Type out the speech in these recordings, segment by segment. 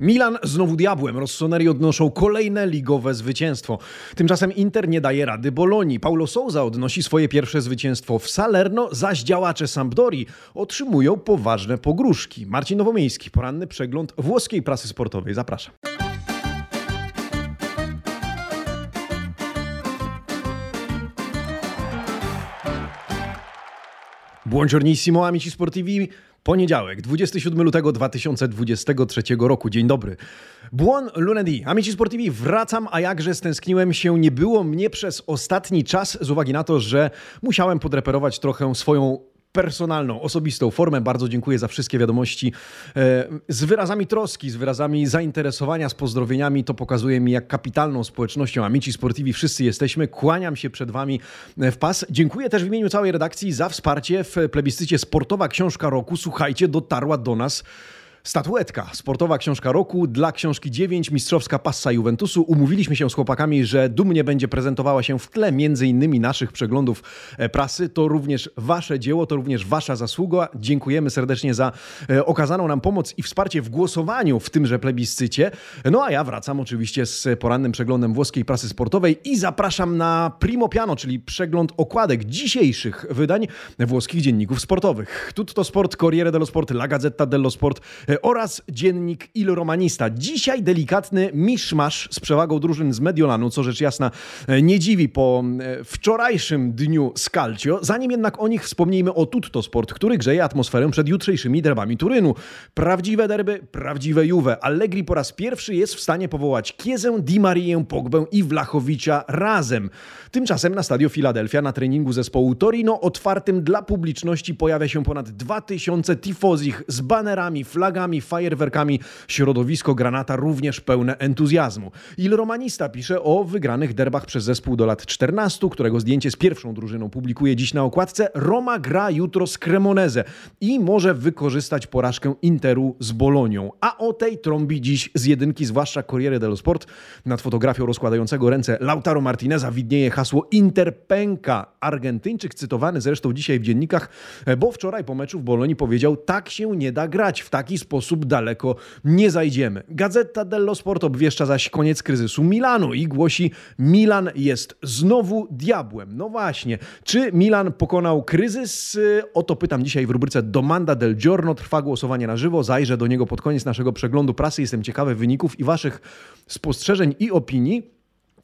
Milan znowu diabłem. Rossoneri odnoszą kolejne ligowe zwycięstwo. Tymczasem Inter nie daje rady Bolonii. Paulo Souza odnosi swoje pierwsze zwycięstwo w Salerno, zaś działacze Sampdori otrzymują poważne pogróżki. Marcin Nowomiejski, poranny przegląd włoskiej prasy sportowej. Zapraszam. Buongiornissimo, amici sportivi. Poniedziałek, 27 lutego 2023 roku. Dzień dobry. Buon lunedì. Amici sportivi, wracam, a jakże stęskniłem się. Nie było mnie przez ostatni czas z uwagi na to, że musiałem podreperować trochę swoją personalną, osobistą formę. Bardzo dziękuję za wszystkie wiadomości e, z wyrazami troski, z wyrazami zainteresowania, z pozdrowieniami. To pokazuje mi, jak kapitalną społecznością Amici Sportivi wszyscy jesteśmy. Kłaniam się przed Wami e, w pas. Dziękuję też w imieniu całej redakcji za wsparcie w plebiscycie Sportowa Książka Roku. Słuchajcie, dotarła do nas Statuetka, sportowa książka roku dla książki 9, mistrzowska passa Juventusu. Umówiliśmy się z chłopakami, że dumnie będzie prezentowała się w tle między innymi naszych przeglądów e, prasy. To również wasze dzieło, to również wasza zasługa. Dziękujemy serdecznie za e, okazaną nam pomoc i wsparcie w głosowaniu w tymże plebiscycie. No a ja wracam oczywiście z porannym przeglądem włoskiej prasy sportowej i zapraszam na Primo Piano, czyli przegląd okładek dzisiejszych wydań włoskich dzienników sportowych. Tutto Sport, Corriere dello Sport, La Gazzetta dello Sport, oraz dziennik Il Romanista. Dzisiaj delikatny miszmasz z przewagą drużyn z Mediolanu, co rzecz jasna e, nie dziwi po e, wczorajszym dniu z Calcio. Zanim jednak o nich wspomnijmy o Tutto Sport, który grzeje atmosferę przed jutrzejszymi derbami Turynu. Prawdziwe derby, prawdziwe Juve. Allegri po raz pierwszy jest w stanie powołać Kiezę, Di Marię, Pogbę i Wlachowicza razem. Tymczasem na stadio Philadelphia na treningu zespołu Torino otwartym dla publiczności pojawia się ponad 2000 tifozich z banerami, flagami, fireworkami, fajerwerkami, środowisko Granata również pełne entuzjazmu. Il Romanista pisze o wygranych derbach przez zespół do lat 14, którego zdjęcie z pierwszą drużyną publikuje dziś na okładce. Roma gra jutro z Cremoneze i może wykorzystać porażkę Interu z Bolonią. A o tej trąbi dziś z jedynki, zwłaszcza Corriere dello Sport. Nad fotografią rozkładającego ręce Lautaro Martineza widnieje hasło Interpenka. Argentyńczyk cytowany zresztą dzisiaj w dziennikach, bo wczoraj po meczu w Bolonii powiedział, tak się nie da grać, w taki sposób sposób daleko nie zajdziemy. Gazeta dello Sport obwieszcza zaś koniec kryzysu Milanu i głosi Milan jest znowu diabłem. No właśnie, czy Milan pokonał kryzys? O to pytam dzisiaj w rubryce Domanda del Giorno. Trwa głosowanie na żywo. Zajrzę do niego pod koniec naszego przeglądu prasy. Jestem ciekawy wyników i waszych spostrzeżeń i opinii.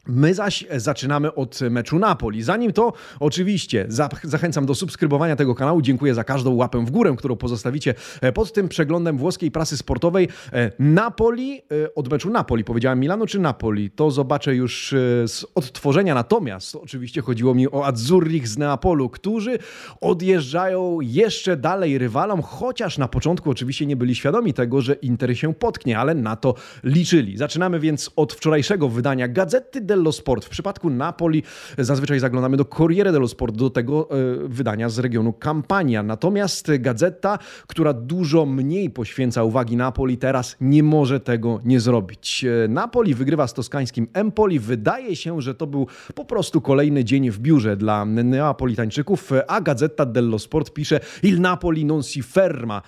My zaś zaczynamy od meczu Napoli. Zanim to, oczywiście, zachęcam do subskrybowania tego kanału. Dziękuję za każdą łapę w górę, którą pozostawicie e, pod tym przeglądem włoskiej prasy sportowej. E, Napoli, e, od meczu Napoli, powiedziałem Milano czy Napoli, to zobaczę już z odtworzenia. Natomiast oczywiście chodziło mi o Azzurrich z Neapolu, którzy odjeżdżają jeszcze dalej rywalom, chociaż na początku oczywiście nie byli świadomi tego, że Inter się potknie, ale na to liczyli. Zaczynamy więc od wczorajszego wydania Gazety dello Sport. W przypadku Napoli zazwyczaj zaglądamy do Corriere dello Sport, do tego e, wydania z regionu Campania. Natomiast gazeta, która dużo mniej poświęca uwagi Napoli, teraz nie może tego nie zrobić. E, Napoli wygrywa z toskańskim Empoli. Wydaje się, że to był po prostu kolejny dzień w biurze dla Neapolitańczyków, a Gazeta dello Sport pisze Il Napoli non si ferma.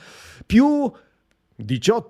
Più 18,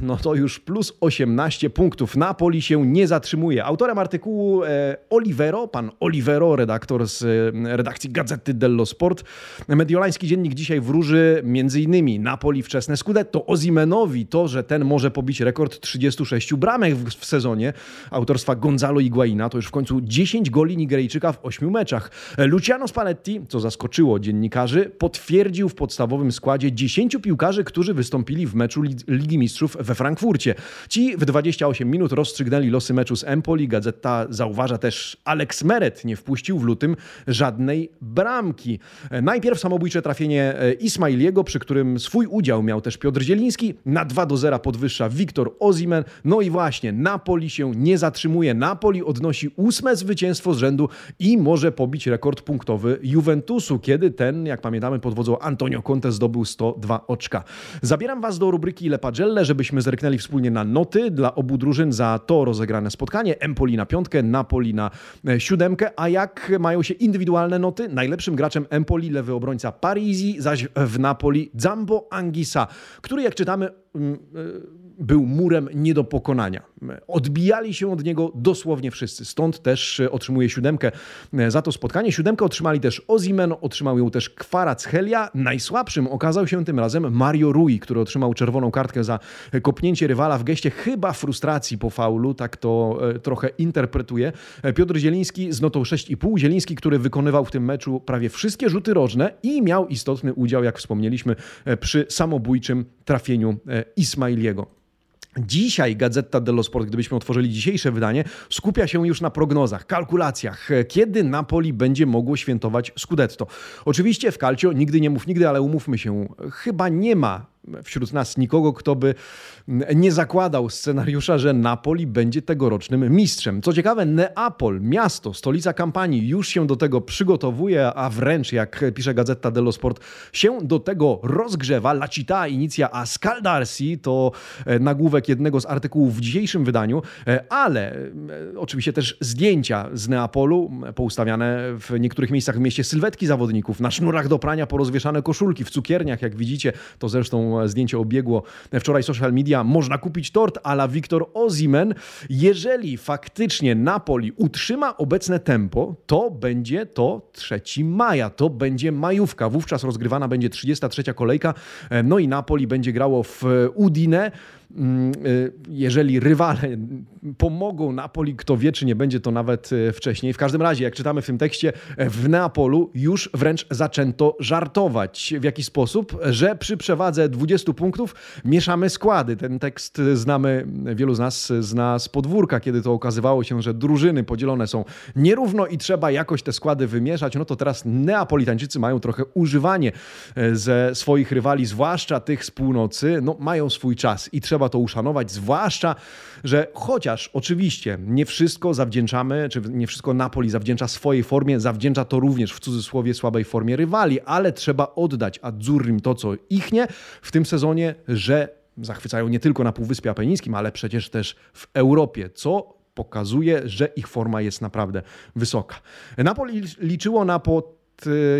no to już plus 18 punktów. Napoli się nie zatrzymuje. Autorem artykułu e, Olivero, pan Olivero, redaktor z e, redakcji Gazety dello Sport. Mediolański dziennik dzisiaj wróży m.in. Napoli wczesne Scudetto, Ozimenowi to, że ten może pobić rekord 36 bramek w, w sezonie autorstwa Gonzalo Higuaina. To już w końcu 10 goli Nigeryjczyka w 8 meczach. Luciano Spalletti, co zaskoczyło dziennikarzy, potwierdził w podstawowym składzie 10 piłkarzy, którzy wystąpili w meczu Ligi Mistrzów we Frankfurcie. Ci w 28 minut rozstrzygnęli losy meczu z Empoli. Gazeta zauważa też, Alex Meret nie wpuścił w lutym żadnej bramki. Najpierw samobójcze trafienie e, Ismailiego, przy którym swój udział miał też Piotr Zieliński. Na 2 do 0 podwyższa Wiktor Ozimen. No i właśnie, Napoli się nie zatrzymuje. Napoli odnosi ósme zwycięstwo z rzędu i może pobić rekord punktowy Juventusu, kiedy ten, jak pamiętamy, pod wodzą Antonio Conte zdobył 102 oczka. Zabieram Was do rubryki rubryki Lepagelle, żebyśmy zerknęli wspólnie na noty dla obu drużyn za to rozegrane spotkanie. Empoli na piątkę, Napoli na e, siódemkę. A jak mają się indywidualne noty? Najlepszym graczem Empoli lewy obrońca Parisi, zaś w Napoli Zambo Angisa, który jak czytamy był murem nie do pokonania. Odbijali się od niego dosłownie wszyscy. Stąd też otrzymuje siódemkę za to spotkanie. Siódemkę otrzymali też Ozimen, otrzymał ją też Kwarachelia. Najsłabszym okazał się tym razem Mario Rui, który otrzymał czerwoną kartkę za kopnięcie rywala w geście chyba frustracji po faulu, tak to e, trochę interpretuje. Piotr Zieliński z notą 6,5. Zieliński, który wykonywał w tym meczu prawie wszystkie rzuty rożne i miał istotny udział, jak wspomnieliśmy, e, przy samobójczym trafieniu e, Ismailiego. Dzisiaj Gazeta dello Sport, gdybyśmy otworzyli dzisiejsze wydanie, skupia się już na prognozach, kalkulacjach, kiedy Napoli będzie mogło świętować Scudetto. Oczywiście w Calcio nigdy nie mów nigdy, ale umówmy się, chyba nie ma wśród nas nikogo, kto by nie zakładał scenariusza, że Napoli będzie tegorocznym mistrzem. Co ciekawe, Neapol, miasto, stolica kampanii, już się do tego przygotowuje, a wręcz, jak pisze Gazeta dello Sport, się do tego rozgrzewa. La città inicja a scaldarsi to e, nagłówek jednego z artykułów w dzisiejszym wydaniu, e, ale e, oczywiście też zdjęcia z Neapolu, poustawiane w niektórych miejscach w mieście sylwetki zawodników, na sznurach do prania porozwieszane koszulki, w cukierniach, jak widzicie, to zresztą zdjęcie obiegło wczoraj social media, można kupić tort ala Wiktor Ozimen. Jeżeli faktycznie Napoli utrzyma obecne tempo, to będzie to 3 maja, to będzie majówka. Wówczas rozgrywana będzie 33 kolejka, no i Napoli będzie grało w Udine. Mm, y, jeżeli rywale pomogą Napoli, kto wie, czy nie będzie to nawet y, wcześniej. W każdym razie, jak czytamy w tym tekście, w Neapolu już wręcz zaczęto żartować. W jaki sposób? Że przy przewadze 20 punktów mieszamy składy. Ten tekst znamy, wielu z nas zna z podwórka, kiedy to okazywało się, że drużyny podzielone są nierówno i trzeba jakoś te składy wymieszać. No to teraz Neapolitańczycy mają trochę używanie e, ze swoich rywali, zwłaszcza tych z północy. No, mają swój czas i trzeba trzeba to uszanować, zwłaszcza, że chociaż oczywiście nie wszystko zawdzięczamy, czy nie wszystko Napoli zawdzięcza swojej formie, zawdzięcza to również w cudzysłowie słabej formie rywali, ale trzeba oddać Azzurrim to, co ich nie w tym sezonie, że zachwycają nie tylko na Półwyspie Apenińskim, ale przecież też w Europie, co pokazuje, że ich forma jest naprawdę wysoka. Napoli liczyło na po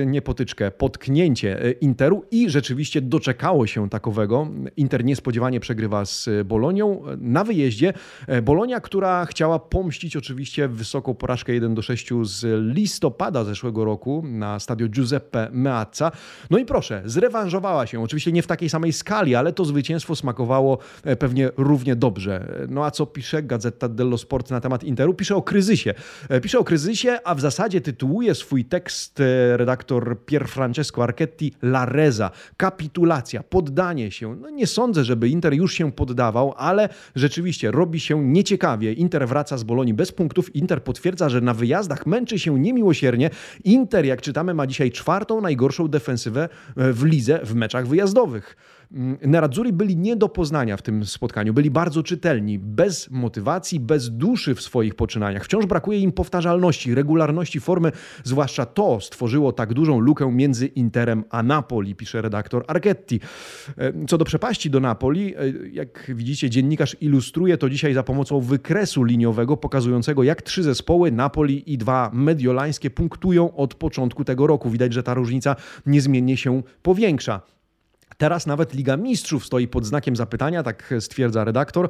nie potyczkę, potknięcie y, Interu i rzeczywiście doczekało się takowego. Inter niespodziewanie przegrywa z Bolonią na wyjeździe. E, Bolonia, która chciała pomścić oczywiście wysoką porażkę 1 do 6 z listopada zeszłego roku na stadio Giuseppe Meazza. No i proszę, zrewanżowała się. Oczywiście nie w takiej samej skali, ale to zwycięstwo smakowało e, pewnie równie dobrze. No a co pisze Gazeta dello Sport na temat Interu? Pisze o kryzysie. E, pisze o kryzysie, a w zasadzie tytułuje swój tekst redaktor Pier Francesco Archetti, La Reza, kapitulacja, poddanie się. No nie sądzę, żeby Inter już się poddawał, ale rzeczywiście robi się nieciekawie. Inter wraca z Bolonii bez punktów. Inter potwierdza, że na wyjazdach męczy się niemiłosiernie. Inter, jak czytamy, ma dzisiaj czwartą najgorszą defensywę w lidze w meczach wyjazdowych. Mm, Nerazzurri byli nie do poznania w tym spotkaniu, byli bardzo czytelni, bez motywacji, bez duszy w swoich poczynaniach. Wciąż brakuje im powtarzalności, regularności formy, zwłaszcza to stworzyło tak dużą lukę między Interem a Napoli, pisze redaktor Archetti. E, co do przepaści do Napoli, e, jak widzicie, dziennikarz ilustruje to dzisiaj za pomocą wykresu liniowego pokazującego, jak trzy zespoły, Napoli i dwa mediolańskie, punktują od początku tego roku. Widać, że ta różnica niezmiennie się powiększa. Teraz nawet Liga Mistrzów stoi pod znakiem zapytania, tak stwierdza redaktor.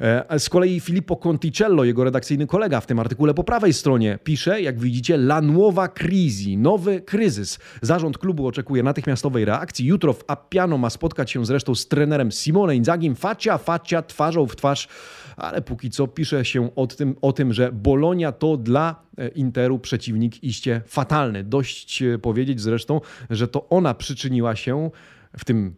E, z kolei Filippo Conticello, jego redakcyjny kolega w tym artykule po prawej stronie, pisze, jak widzicie, la nuova crisi, nowy kryzys. Zarząd klubu oczekuje natychmiastowej reakcji. Jutro w Appiano ma spotkać się zresztą z trenerem Simone Inzagim, facia, facia, twarzą w twarz, ale póki co pisze się o tym, o tym że Bolonia to dla e, Interu przeciwnik iście fatalny. Dość e, powiedzieć zresztą, że to ona przyczyniła się w tym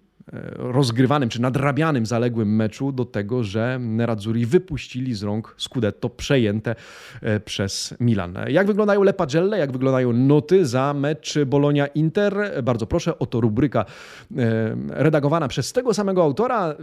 rozgrywanym czy nadrabianym zaległym meczu do tego, że Nerazzurri wypuścili z rąk Scudetto przejęte e, przez Milan. Jak wyglądają Le Pagelle, jak wyglądają noty za mecz Bolonia-Inter? Bardzo proszę, oto rubryka e, redagowana przez tego samego autora.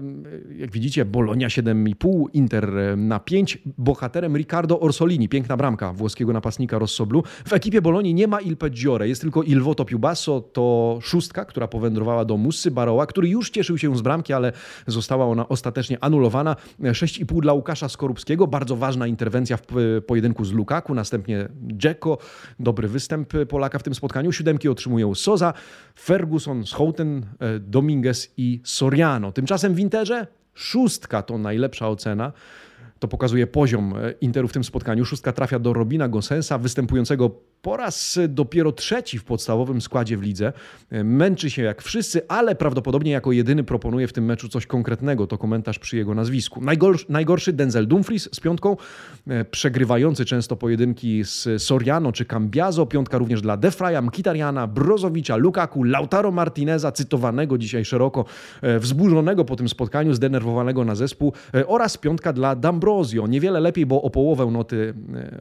Jak widzicie, Bolonia 7,5, Inter na 5. Bohaterem Riccardo Orsolini, piękna bramka włoskiego napastnika Rossoblu. W ekipie Bolonii nie ma Il Peggiore, jest tylko Il Voto Più Basso, to szóstka, która powędrowała do Mussy Baroła, który już cieszył się z bramki, ale została ona ostatecznie anulowana. 6,5 dla Łukasza Skorupskiego, bardzo ważna interwencja w pojedynku z Lukaku, następnie Dzeko, dobry występ Polaka w tym spotkaniu. Siódemki otrzymują Soza, Ferguson, Schouten, Dominguez i Soriano. Tymczasem w Interze szóstka to najlepsza ocena. To pokazuje poziom Interu w tym spotkaniu. Szóstka trafia do Robina Gosensa, występującego po raz dopiero trzeci w podstawowym składzie w lidze. Męczy się jak wszyscy, ale prawdopodobnie jako jedyny proponuje w tym meczu coś konkretnego. To komentarz przy jego nazwisku. Najgorszy, najgorszy Denzel Dumfries z piątką, e, przegrywający często pojedynki z Soriano czy Cambiazo. Piątka również dla Defraja, Mkitariana, Brozowicza, Lukaku, Lautaro Martineza, cytowanego dzisiaj szeroko, e, wzburzonego po tym spotkaniu, zdenerwowanego na zespół e, oraz piątka dla Niewiele lepiej, bo o połowę noty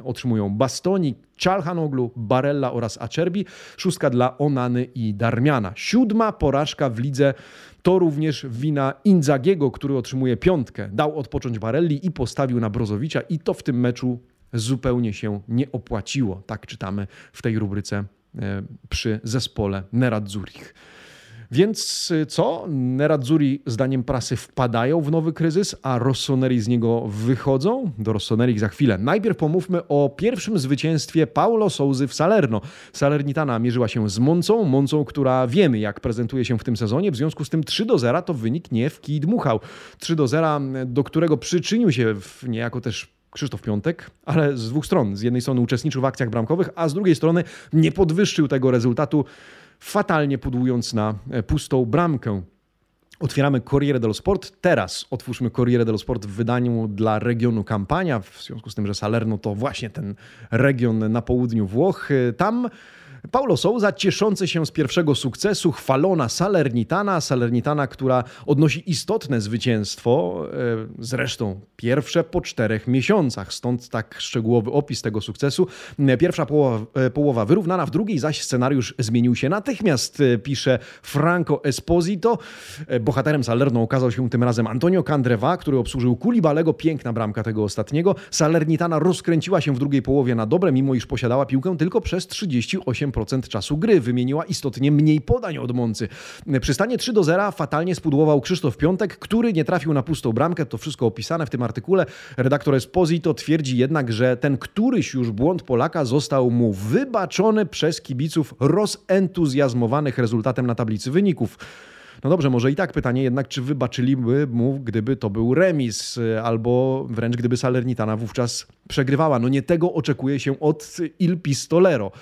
otrzymują Bastoni, Czalhanoglu, Barella oraz Acerbi. Szóstka dla Onany i Darmiana. Siódma porażka w lidze to również wina Inzagiego, który otrzymuje piątkę. Dał odpocząć Barelli i postawił na Brozowicza i to w tym meczu zupełnie się nie opłaciło. Tak czytamy w tej rubryce e, przy zespole Nerad Zurich. Więc y, co? Nerazzurri zdaniem prasy wpadają w nowy kryzys, a Rossoneri z niego wychodzą? Do Rossoneri za chwilę. Najpierw pomówmy o pierwszym zwycięstwie Paulo Souzy w Salerno. Salernitana mierzyła się z Moncą, Moncą, która wiemy jak prezentuje się w tym sezonie, w związku z tym 3 do 0 to wynik nie w kij dmuchał. 3 do 0, do którego przyczynił się niejako też Krzysztof Piątek, ale z dwóch stron. Z jednej strony uczestniczył w akcjach bramkowych, a z drugiej strony nie podwyższył tego rezultatu fatalnie pudłując na e, pustą bramkę. Otwieramy Corriere dello Sport. Teraz otwórzmy Corriere dello Sport w wydaniu dla regionu Kampania, w związku z tym, że Salerno to właśnie ten region na południu Włoch. Tam Paulo Souza cieszący się z pierwszego sukcesu, chwalona Salernitana, Salernitana, która odnosi istotne zwycięstwo, e, zresztą pierwsze po czterech miesiącach, stąd tak szczegółowy opis tego sukcesu. Pierwsza połowa, e, połowa wyrównana, w drugiej zaś scenariusz zmienił się natychmiast, e, pisze Franco Esposito. Bohaterem Salerno okazał się tym razem Antonio Candreva, który obsłużył Kulibalego, piękna bramka tego ostatniego. Salernitana rozkręciła się w drugiej połowie na dobre, mimo iż posiadała piłkę tylko przez 38 procent czasu gry. Wymieniła istotnie mniej podań od Moncy. Przy stanie 3 do 0 fatalnie spudłował Krzysztof Piątek, który nie trafił na pustą bramkę. To wszystko opisane w tym artykule. Redaktor Esposito twierdzi jednak, że ten któryś już błąd Polaka został mu wybaczony przez kibiców rozentuzjazmowanych rezultatem na tablicy wyników. No dobrze, może i tak pytanie jednak, czy wybaczyliby mu, gdyby to był remis, albo wręcz gdyby Salernitana wówczas przegrywała. No nie tego oczekuje się od Il Pistolero.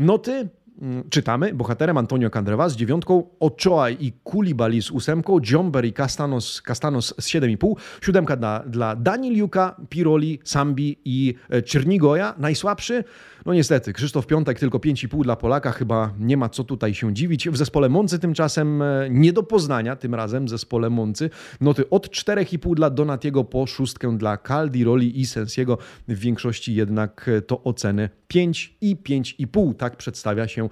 Noty mm, czytamy, bohaterem Antonio Candreva z dziewiątką, Ochoa i Koulibaly z ósemką, Jomber i Castanos, Castanos z 7,5, siódemka dla, dla Daniliuka, Piroli, Sambi i e, Czernigoja. Najsłabszy no niestety, Krzysztof Piątek tylko 5,5 dla Polaka, chyba nie ma co tutaj się dziwić. W zespole Moncy tymczasem e, nie do poznania, tym razem w zespole Moncy. Noty od 4,5 dla Donatiego po szóstkę dla Caldiroli i Sensiego. W większości jednak e, to oceny 5 i 5,5. Tak przedstawia się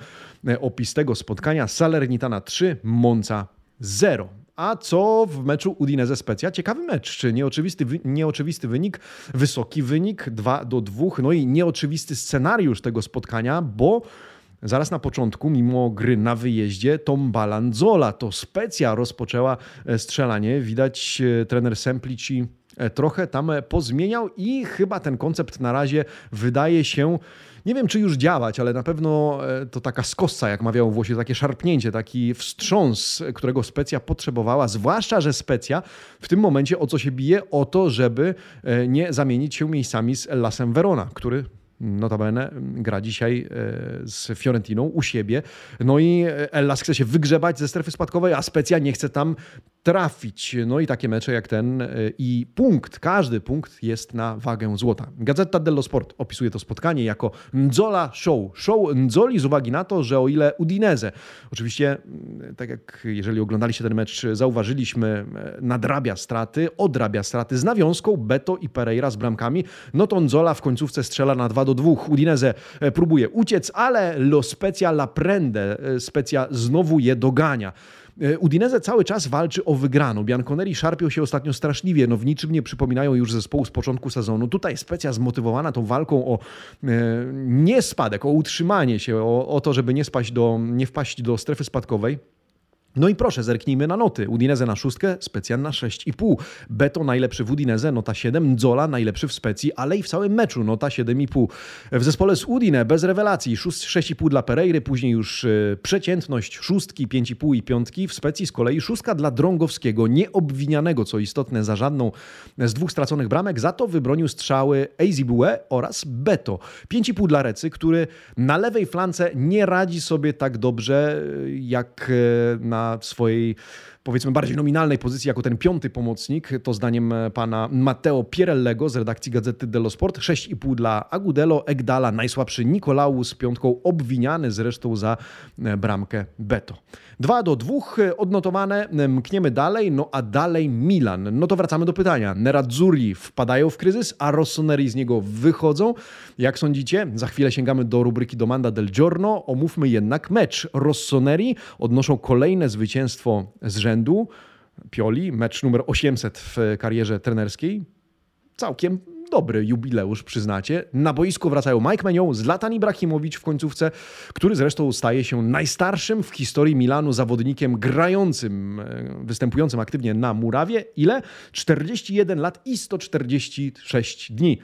e, opis tego spotkania. Salernitana 3, Monza 0. A co w meczu Udinese Specja? Ciekawy mecz, czy nieoczywisty, nieoczywisty wynik, wysoki wynik 2 do 2, no i nieoczywisty scenariusz tego spotkania, bo Zaraz na początku, mimo gry na wyjeździe, Tom Balanzola to specja rozpoczęła e, strzelanie. Widać e, trener Semplici trochę tam pozmieniał i chyba ten koncept na razie wydaje się nie wiem, czy już działać, ale na pewno e, to taka skossa, jak mawiało Włosi, takie szarpnięcie, taki wstrząs, którego specja potrzebowała, zwłaszcza, że specja w tym momencie o co się bije? O to, żeby e, nie zamienić się miejscami z Lasem Verona, który notabene gra dzisiaj e, z Fiorentiną u siebie. No i Ellas chce się wygrzebać ze strefy spadkowej, a Specja nie chce tam trafić. No i takie mecze jak ten e, i punkt, każdy punkt jest na wagę złota. Gazeta dello Sport opisuje to spotkanie jako Nzola Show. Show Nzoli z uwagi na to, że o ile Udinese, oczywiście mm, tak jak jeżeli oglądaliście ten mecz, zauważyliśmy, e, nadrabia straty, odrabia straty z nawiązką Beto i Pereira z bramkami, no to Nzola w końcówce strzela na 2 do 2. Udinese e, próbuje uciec, ale Lo Spezia la prende. Specja znowu je dogania. E, Udinese cały czas walczy o wygraną. Bianconeri szarpią się ostatnio straszliwie, no w niczym nie przypominają już zespołu z początku sezonu. Tutaj specja zmotywowana tą walką o e, nie spadek, o utrzymanie się, o, o to, żeby nie, spaść do, nie wpaść do strefy spadkowej. No i proszę, zerknijmy na noty. Udinese na szóstkę, Specjan na 6,5. Beto najlepszy w Udinese, nota 7. Nzola najlepszy w Specji, ale i w całym meczu, nota 7,5. W zespole z Udine bez rewelacji 6,5 dla Pereiry, później już y, przeciętność szóstki, 5,5 i piątki. W Specji z kolei szóstka dla Drągowskiego, nieobwinianego, co istotne, za żadną z dwóch straconych bramek. Za to wybronił strzały Eizibue oraz Beto. 5,5 dla Recy, który na lewej flance nie radzi sobie tak dobrze y, jak y, na swojej powiedzmy bardziej nominalnej pozycji jako ten piąty pomocnik, to zdaniem pana Matteo Pierellego z redakcji Gazety dello Sport, 6,5 dla Agudelo, Egdala, najsłabszy Nikolału z piątką, obwiniany zresztą za e, bramkę Beto. 2 do 2 e, odnotowane, e, mkniemy dalej, no a dalej Milan. No to wracamy do pytania. Nerazzurri wpadają w kryzys, a Rossoneri z niego wychodzą. Jak sądzicie? Za chwilę sięgamy do rubryki Domanda del Giorno. Omówmy jednak mecz. Rossoneri odnoszą kolejne zwycięstwo z rzędu. Pioli, mecz numer 800 w karierze trenerskiej. Całkiem dobry jubileusz, przyznacie. Na boisko wracają Mike Menion, Zlatan Ibrahimowicz w końcówce, który zresztą staje się najstarszym w historii Milanu zawodnikiem grającym, e, występującym aktywnie na murawie. Ile? 41 lat i 146 dni.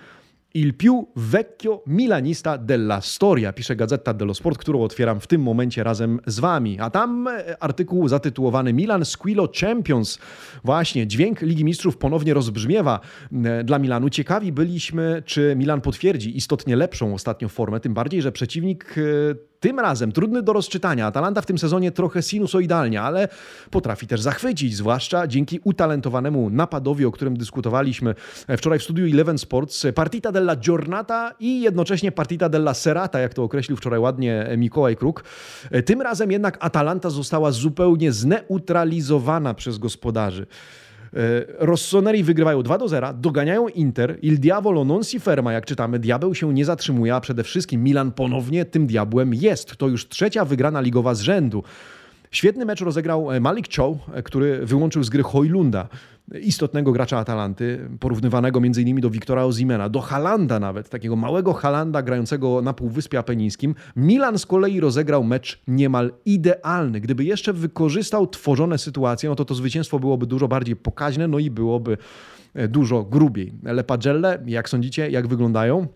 Il più vecchio milanista della storia, pisze Gazeta dello Sport, którą otwieram w tym momencie razem z wami. A tam e, artykuł zatytułowany Milan Squilo Champions. Właśnie, dźwięk Ligi Mistrzów ponownie rozbrzmiewa e, dla Milanu. Ciekawi byliśmy, czy Milan potwierdzi istotnie lepszą ostatnią formę, tym bardziej, że przeciwnik e, tym razem trudny do rozczytania. Atalanta w tym sezonie trochę sinusoidalnie, ale potrafi też zachwycić, zwłaszcza dzięki utalentowanemu napadowi, o którym dyskutowaliśmy wczoraj w studiu Eleven Sports. Partita della Giornata i jednocześnie Partita della Serata, jak to określił wczoraj ładnie Mikołaj Kruk. Tym razem jednak Atalanta została zupełnie zneutralizowana przez gospodarzy. E, Rossoneri wygrywają 2 do 0, doganiają Inter, il diavolo non si ferma, jak czytamy, diabeł się nie zatrzymuje, a przede wszystkim Milan ponownie tym diabłem jest. To już trzecia wygrana ligowa z rzędu. Świetny mecz rozegrał e, Malik Chow, e, który wyłączył z gry Hojlunda, istotnego gracza Atalanty, porównywanego m.in. do Wiktora Ozimena, do Halanda nawet, takiego małego Halanda grającego na Półwyspie Apenińskim. Milan z kolei rozegrał mecz niemal idealny. Gdyby jeszcze wykorzystał tworzone sytuacje, no to to zwycięstwo byłoby dużo bardziej pokaźne, no i byłoby e, dużo grubiej. Lepagelle, jak sądzicie, jak wyglądają?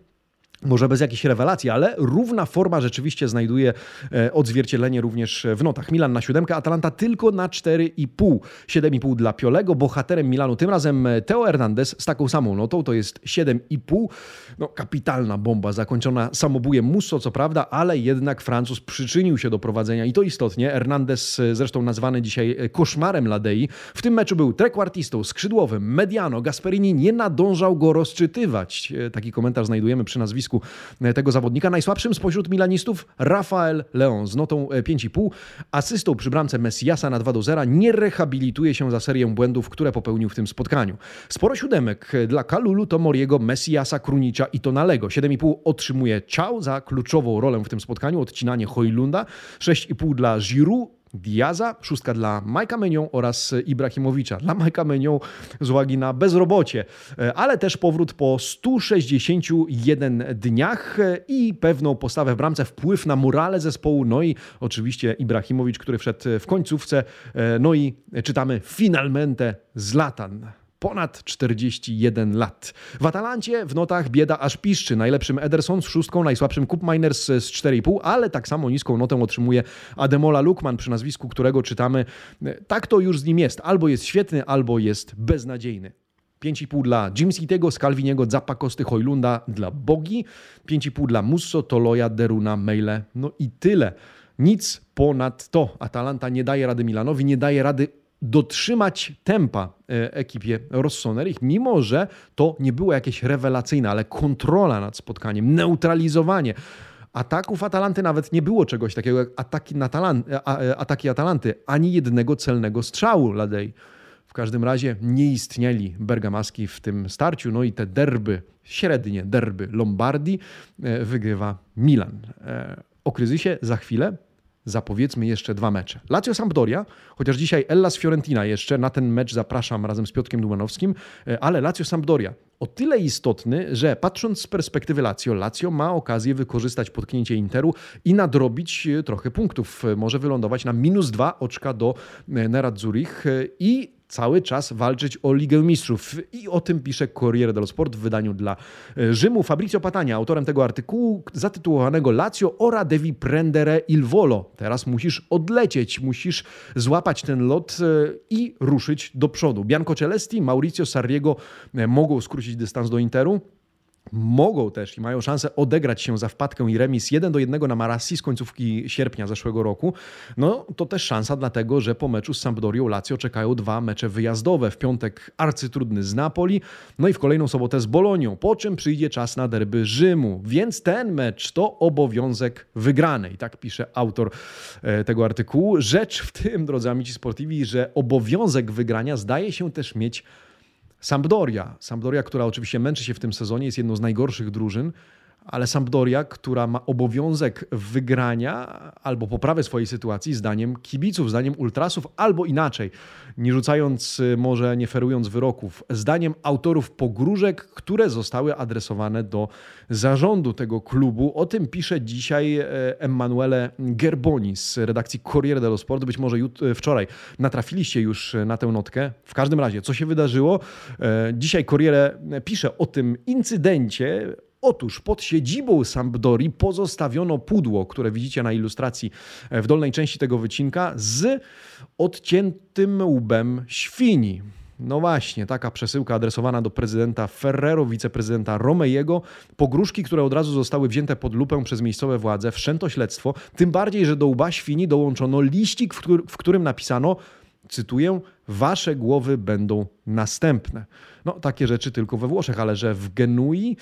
Może bez jakichś rewelacji, ale równa forma rzeczywiście znajduje e, odzwierciedlenie również w notach. Milan na siódemkę, Atalanta tylko na 4,5. 7,5 dla Piolego. Bohaterem Milanu tym razem e, Teo Hernandez z taką samą notą, to jest 7,5. No, kapitalna bomba zakończona samobujem Musso, co prawda, ale jednak Francuz przyczynił się do prowadzenia i to istotnie. Hernandez e, zresztą nazwany dzisiaj koszmarem Ladei. W tym meczu był trekwartistą, skrzydłowym, mediano. Gasperini nie nadążał go rozczytywać. Taki komentarz znajdujemy przy nazwisku e, tego zawodnika. Najsłabszym spośród milanistów Rafael Leon z notą 5,5. E, Asystą przy bramce Messiasa na 2 do 0 nie rehabilituje się za serię błędów, które popełnił w tym spotkaniu. Sporo siódemek dla Kalulu, Tomoriego, Messiasa, Krunicza i Tonalego. 7,5 otrzymuje Ciao za kluczową rolę w tym spotkaniu, odcinanie Hojlunda. 6,5 dla Giroud, Diaza, szóstka dla Majka Menią oraz Ibrahimowicza. Dla Majka Menią z uwagi na bezrobocie, e, ale też powrót po 161 dniach e, i pewną postawę w bramce, wpływ na morale zespołu, no i oczywiście Ibrahimowicz, który wszedł w końcówce, e, no i czytamy finalmente Zlatan ponad 41 lat. W Atalancie w notach bieda aż piszczy. Najlepszym Ederson z szóstką, najsłabszym Kup Miners z 4,5, ale tak samo niską notę otrzymuje Ademola Lukman, przy nazwisku którego czytamy tak to już z nim jest. Albo jest świetny, albo jest beznadziejny. 5,5 dla Jimsitego, Scalviniego, Zapakosty, Hojlunda, dla Bogi. 5,5 dla Musso, Toloja, Deruna, Mejle. No i tyle. Nic ponad to. Atalanta nie daje rady Milanowi, nie daje rady dotrzymać tempa e, ekipie Rossoneri, mimo że to nie było jakieś rewelacyjne, ale kontrola nad spotkaniem, neutralizowanie. Ataków Atalanty nawet nie było czegoś takiego jak ataki, Atalan e, ataki Atalanty, ani jednego celnego strzału Ladej. W każdym razie nie istnieli bergamaski w tym starciu, no i te derby, średnie derby Lombardii e, wygrywa Milan. O kryzysie za chwilę, zapowiedzmy jeszcze dwa mecze. Lazio Sampdoria, chociaż dzisiaj Ellas Fiorentina jeszcze, na ten mecz zapraszam razem z Piotkiem Dumanowskim, e, ale Lazio Sampdoria o tyle istotny, że patrząc z perspektywy Lazio, Lazio ma okazję wykorzystać potknięcie Interu i nadrobić e, trochę punktów. Może wylądować na minus dwa oczka do e, Nerazzurich i cały czas walczyć o Ligę Mistrzów. I o tym pisze Corriere dello Sport w wydaniu dla e, Rzymu. Fabrizio Patania, autorem tego artykułu zatytułowanego Lazio ora devi prendere il volo. Teraz musisz odlecieć, musisz złapać ten lot e, i ruszyć do przodu. Bianco Celesti, Maurizio Sarriego e, mogą skrócić dystans do Interu mogą też i mają szansę odegrać się za wpadkę i remis 1 do 1 na Marassi z końcówki sierpnia zeszłego roku, no to też szansa dlatego, że po meczu z Sampdorią Lazio czekają dwa mecze wyjazdowe. W piątek arcytrudny z Napoli, no i w kolejną sobotę z Bolonią, po czym przyjdzie czas na derby Rzymu. Więc ten mecz to obowiązek wygranej, tak pisze autor e, tego artykułu. Rzecz w tym, drodzy amici sportivi, że obowiązek wygrania zdaje się też mieć Sampdoria. Sampdoria, która oczywiście męczy się w tym sezonie, jest jedną z najgorszych drużyn, ale Sampdoria, która ma obowiązek wygrania albo poprawy swojej sytuacji zdaniem kibiców, zdaniem ultrasów, albo inaczej, nie rzucając, y, może nie ferując wyroków, zdaniem autorów pogróżek, które zostały adresowane do zarządu tego klubu. O tym pisze dzisiaj e, Emanuele Gerboni z redakcji Corriere dello Sport. Być może jut- wczoraj natrafiliście już na tę notkę. W każdym razie, co się wydarzyło? E, dzisiaj Corriere pisze o tym incydencie, Otóż pod siedzibą Sampdori pozostawiono pudło, które widzicie na ilustracji w dolnej części tego wycinka, z odciętym łbem świni. No właśnie, taka przesyłka adresowana do prezydenta Ferrero, wiceprezydenta Romejego. Pogróżki, które od razu zostały wzięte pod lupę przez miejscowe władze, wszczęto śledztwo, tym bardziej, że do łba świni dołączono liścik, w, w którym napisano, cytuję, wasze głowy będą następne. No takie rzeczy tylko we Włoszech, ale że w Genui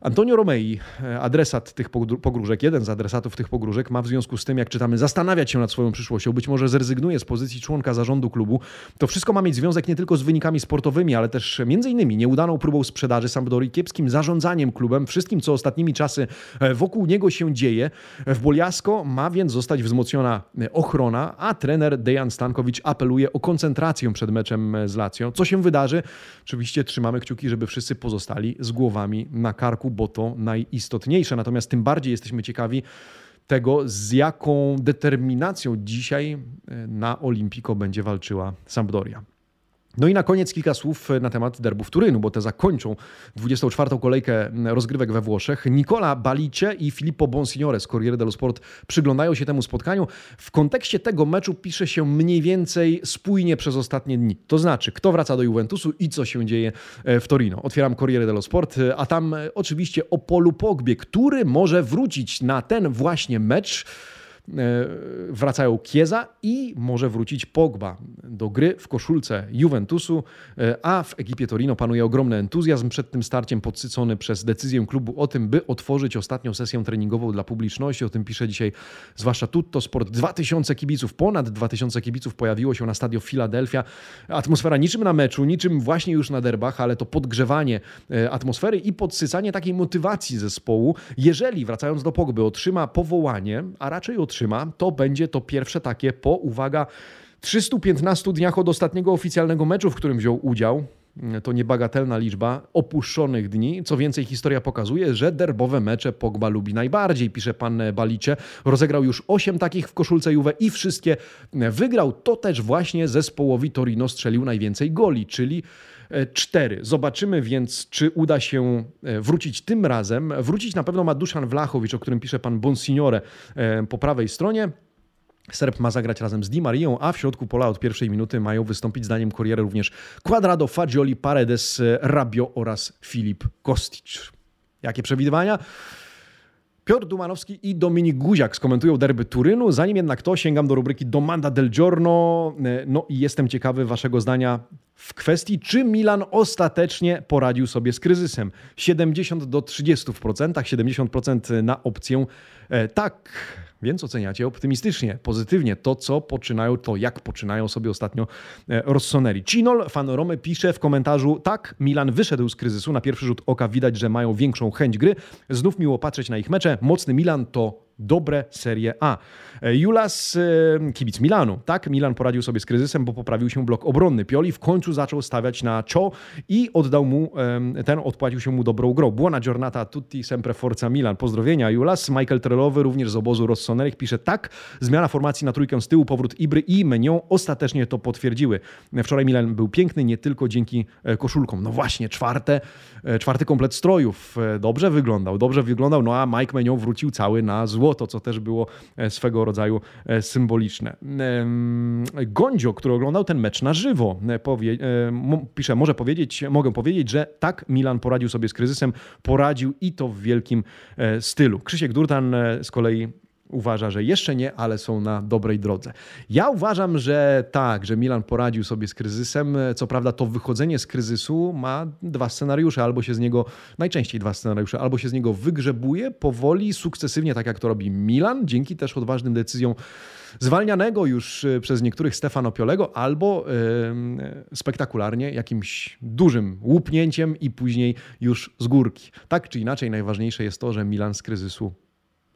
Antonio Romei, e, adresat tych pogróżek, jeden z adresatów tych pogróżek, ma w związku z tym, jak czytamy, zastanawiać się nad swoją przyszłością, być może zrezygnuje z pozycji członka zarządu klubu. To wszystko ma mieć związek nie tylko z wynikami sportowymi, ale też innymi nieudaną próbą sprzedaży Sampdori, kiepskim zarządzaniem klubem, wszystkim, co ostatnimi czasy e, wokół niego się dzieje. W Boliasko ma więc zostać wzmocniona e, ochrona, a trener Dejan Stankowicz apeluje o koncentrację przed meczem z Lazio. Co się wydarzy? Oczywiście trzymamy kciuki, żeby wszyscy pozostali z głowami na karku bo to najistotniejsze. Natomiast tym bardziej jesteśmy ciekawi tego, z jaką determinacją dzisiaj e, na Olimpiko będzie walczyła Sampdoria. No i na koniec kilka słów na temat derbów Turynu, bo te zakończą 24. kolejkę rozgrywek we Włoszech. Nicola Balice i Filippo Bonsignore z Corriere dello Sport przyglądają się temu spotkaniu. W kontekście tego meczu pisze się mniej więcej spójnie przez ostatnie dni. To znaczy, kto wraca do Juventusu i co się dzieje e, w Torino. Otwieram Corriere dello Sport, e, a tam e, oczywiście o Polu Pogbie, który może wrócić na ten właśnie mecz E, wracają Kieza i może wrócić Pogba do gry w koszulce Juventusu, e, a w ekipie Torino panuje ogromny entuzjazm przed tym starciem podsycony przez decyzję klubu o tym, by otworzyć ostatnią sesję treningową dla publiczności. O tym pisze dzisiaj zwłaszcza Tutto Sport. 2000 kibiców, ponad 2000 kibiców pojawiło się na stadio Philadelphia. Atmosfera niczym na meczu, niczym właśnie już na derbach, ale to podgrzewanie e, atmosfery i podsycanie takiej motywacji zespołu. Jeżeli, wracając do Pogby, otrzyma powołanie, a raczej otrzyma utrzyma, to będzie to pierwsze takie po, uwaga, 315 dniach od ostatniego oficjalnego meczu, w którym wziął udział. To niebagatelna liczba opuszczonych dni. Co więcej, historia pokazuje, że derbowe mecze Pogba lubi najbardziej, pisze pan Balicze. Rozegrał już 8 takich w koszulce Juve i wszystkie wygrał. To też właśnie zespołowi Torino strzelił najwięcej goli, czyli 4. Zobaczymy więc, czy uda się e, wrócić tym razem. Wrócić na pewno ma Duszan Wlachowicz, o którym pisze pan Bonsignore e, po prawej stronie. Serb ma zagrać razem z Di Marią, a w środku pola od pierwszej minuty mają wystąpić zdaniem Corriere również Quadrado, Fagioli, Paredes, Rabio oraz Filip Kostic. Jakie przewidywania? Piotr Dumanowski i Dominik Guziak skomentują derby Turynu. Zanim jednak to, sięgam do rubryki Domanda del Giorno. E, no i jestem ciekawy waszego zdania w kwestii, czy Milan ostatecznie poradził sobie z kryzysem. 70 do 30%, 70% na opcję e, tak. Więc oceniacie optymistycznie, pozytywnie to, co poczynają, to jak poczynają sobie ostatnio e, Rossoneri. Cinol, fan Rome, pisze w komentarzu, tak, Milan wyszedł z kryzysu, na pierwszy rzut oka widać, że mają większą chęć gry, znów miło patrzeć na ich mecze, mocny Milan to dobre Serie A. E, Julas, e, kibic Milanu. Tak, Milan poradził sobie z kryzysem, bo poprawił się blok obronny. Pioli w końcu zaczął stawiać na Cho i oddał mu, ten odpłacił się mu dobrą grą. Buona giornata tutti sempre forza Milan. Pozdrowienia Julas. Michael Trelowy również z obozu Rossonerich pisze tak, zmiana formacji na trójkę z tyłu, powrót Ibry i Menion ostatecznie to potwierdziły. Wczoraj Milan był piękny nie tylko dzięki e, koszulkom. No właśnie, czwarte, czwarty komplet strojów. Dobrze wyglądał, dobrze wyglądał, no a Mike Menion wrócił cały na zło złoto, co też było e, swego rodzaju e, symboliczne. Gondzio, który oglądał ten mecz na żywo, e, powie, pisze, może powiedzieć, mogę powiedzieć, że tak Milan poradził sobie z kryzysem, poradził i to w wielkim stylu. Krzysiek Durtan z kolei uważa, że jeszcze nie, ale są na dobrej drodze. Ja uważam, że tak, że Milan poradził sobie z kryzysem. Co prawda, to wychodzenie z kryzysu ma dwa scenariusze, albo się z niego, najczęściej dwa scenariusze, albo się z niego wygrzebuje powoli, sukcesywnie, tak jak to robi Milan, dzięki też odważnym decyzjom zwalnianego już e, przez niektórych Stefano Piolego, albo yy, spektakularnie jakimś dużym łupnięciem i później już z górki. Tak czy inaczej, najważniejsze jest to, że Milan z kryzysu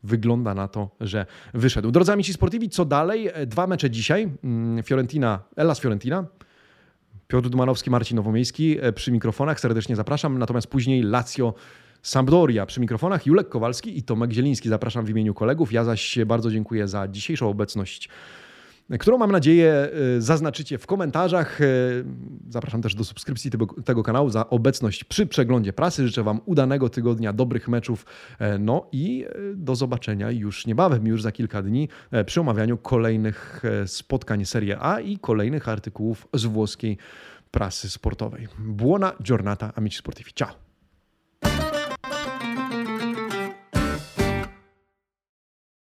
wygląda na to, że wyszedł. Drodzy amici sportivi, co dalej? E, dwa mecze dzisiaj. Mm, Fiorentina, Elas Fiorentina. Piotr Dumanowski, Marcin Nowomiejski e, przy mikrofonach. Serdecznie zapraszam. Natomiast później Lazio Sampdoria przy mikrofonach. Julek Kowalski i Tomek Zieliński. Zapraszam w imieniu kolegów. Ja zaś bardzo dziękuję za dzisiejszą obecność którą mam nadzieję y, zaznaczycie w komentarzach. Y, zapraszam też do subskrypcji tego, tego, kanału za obecność przy przeglądzie prasy. Życzę Wam udanego tygodnia, dobrych meczów. E, no i e, do zobaczenia już niebawem, już za kilka dni e, przy omawianiu kolejnych spotkań Serie A i kolejnych artykułów z włoskiej prasy sportowej. Buona giornata, amici sportivi. Ciao!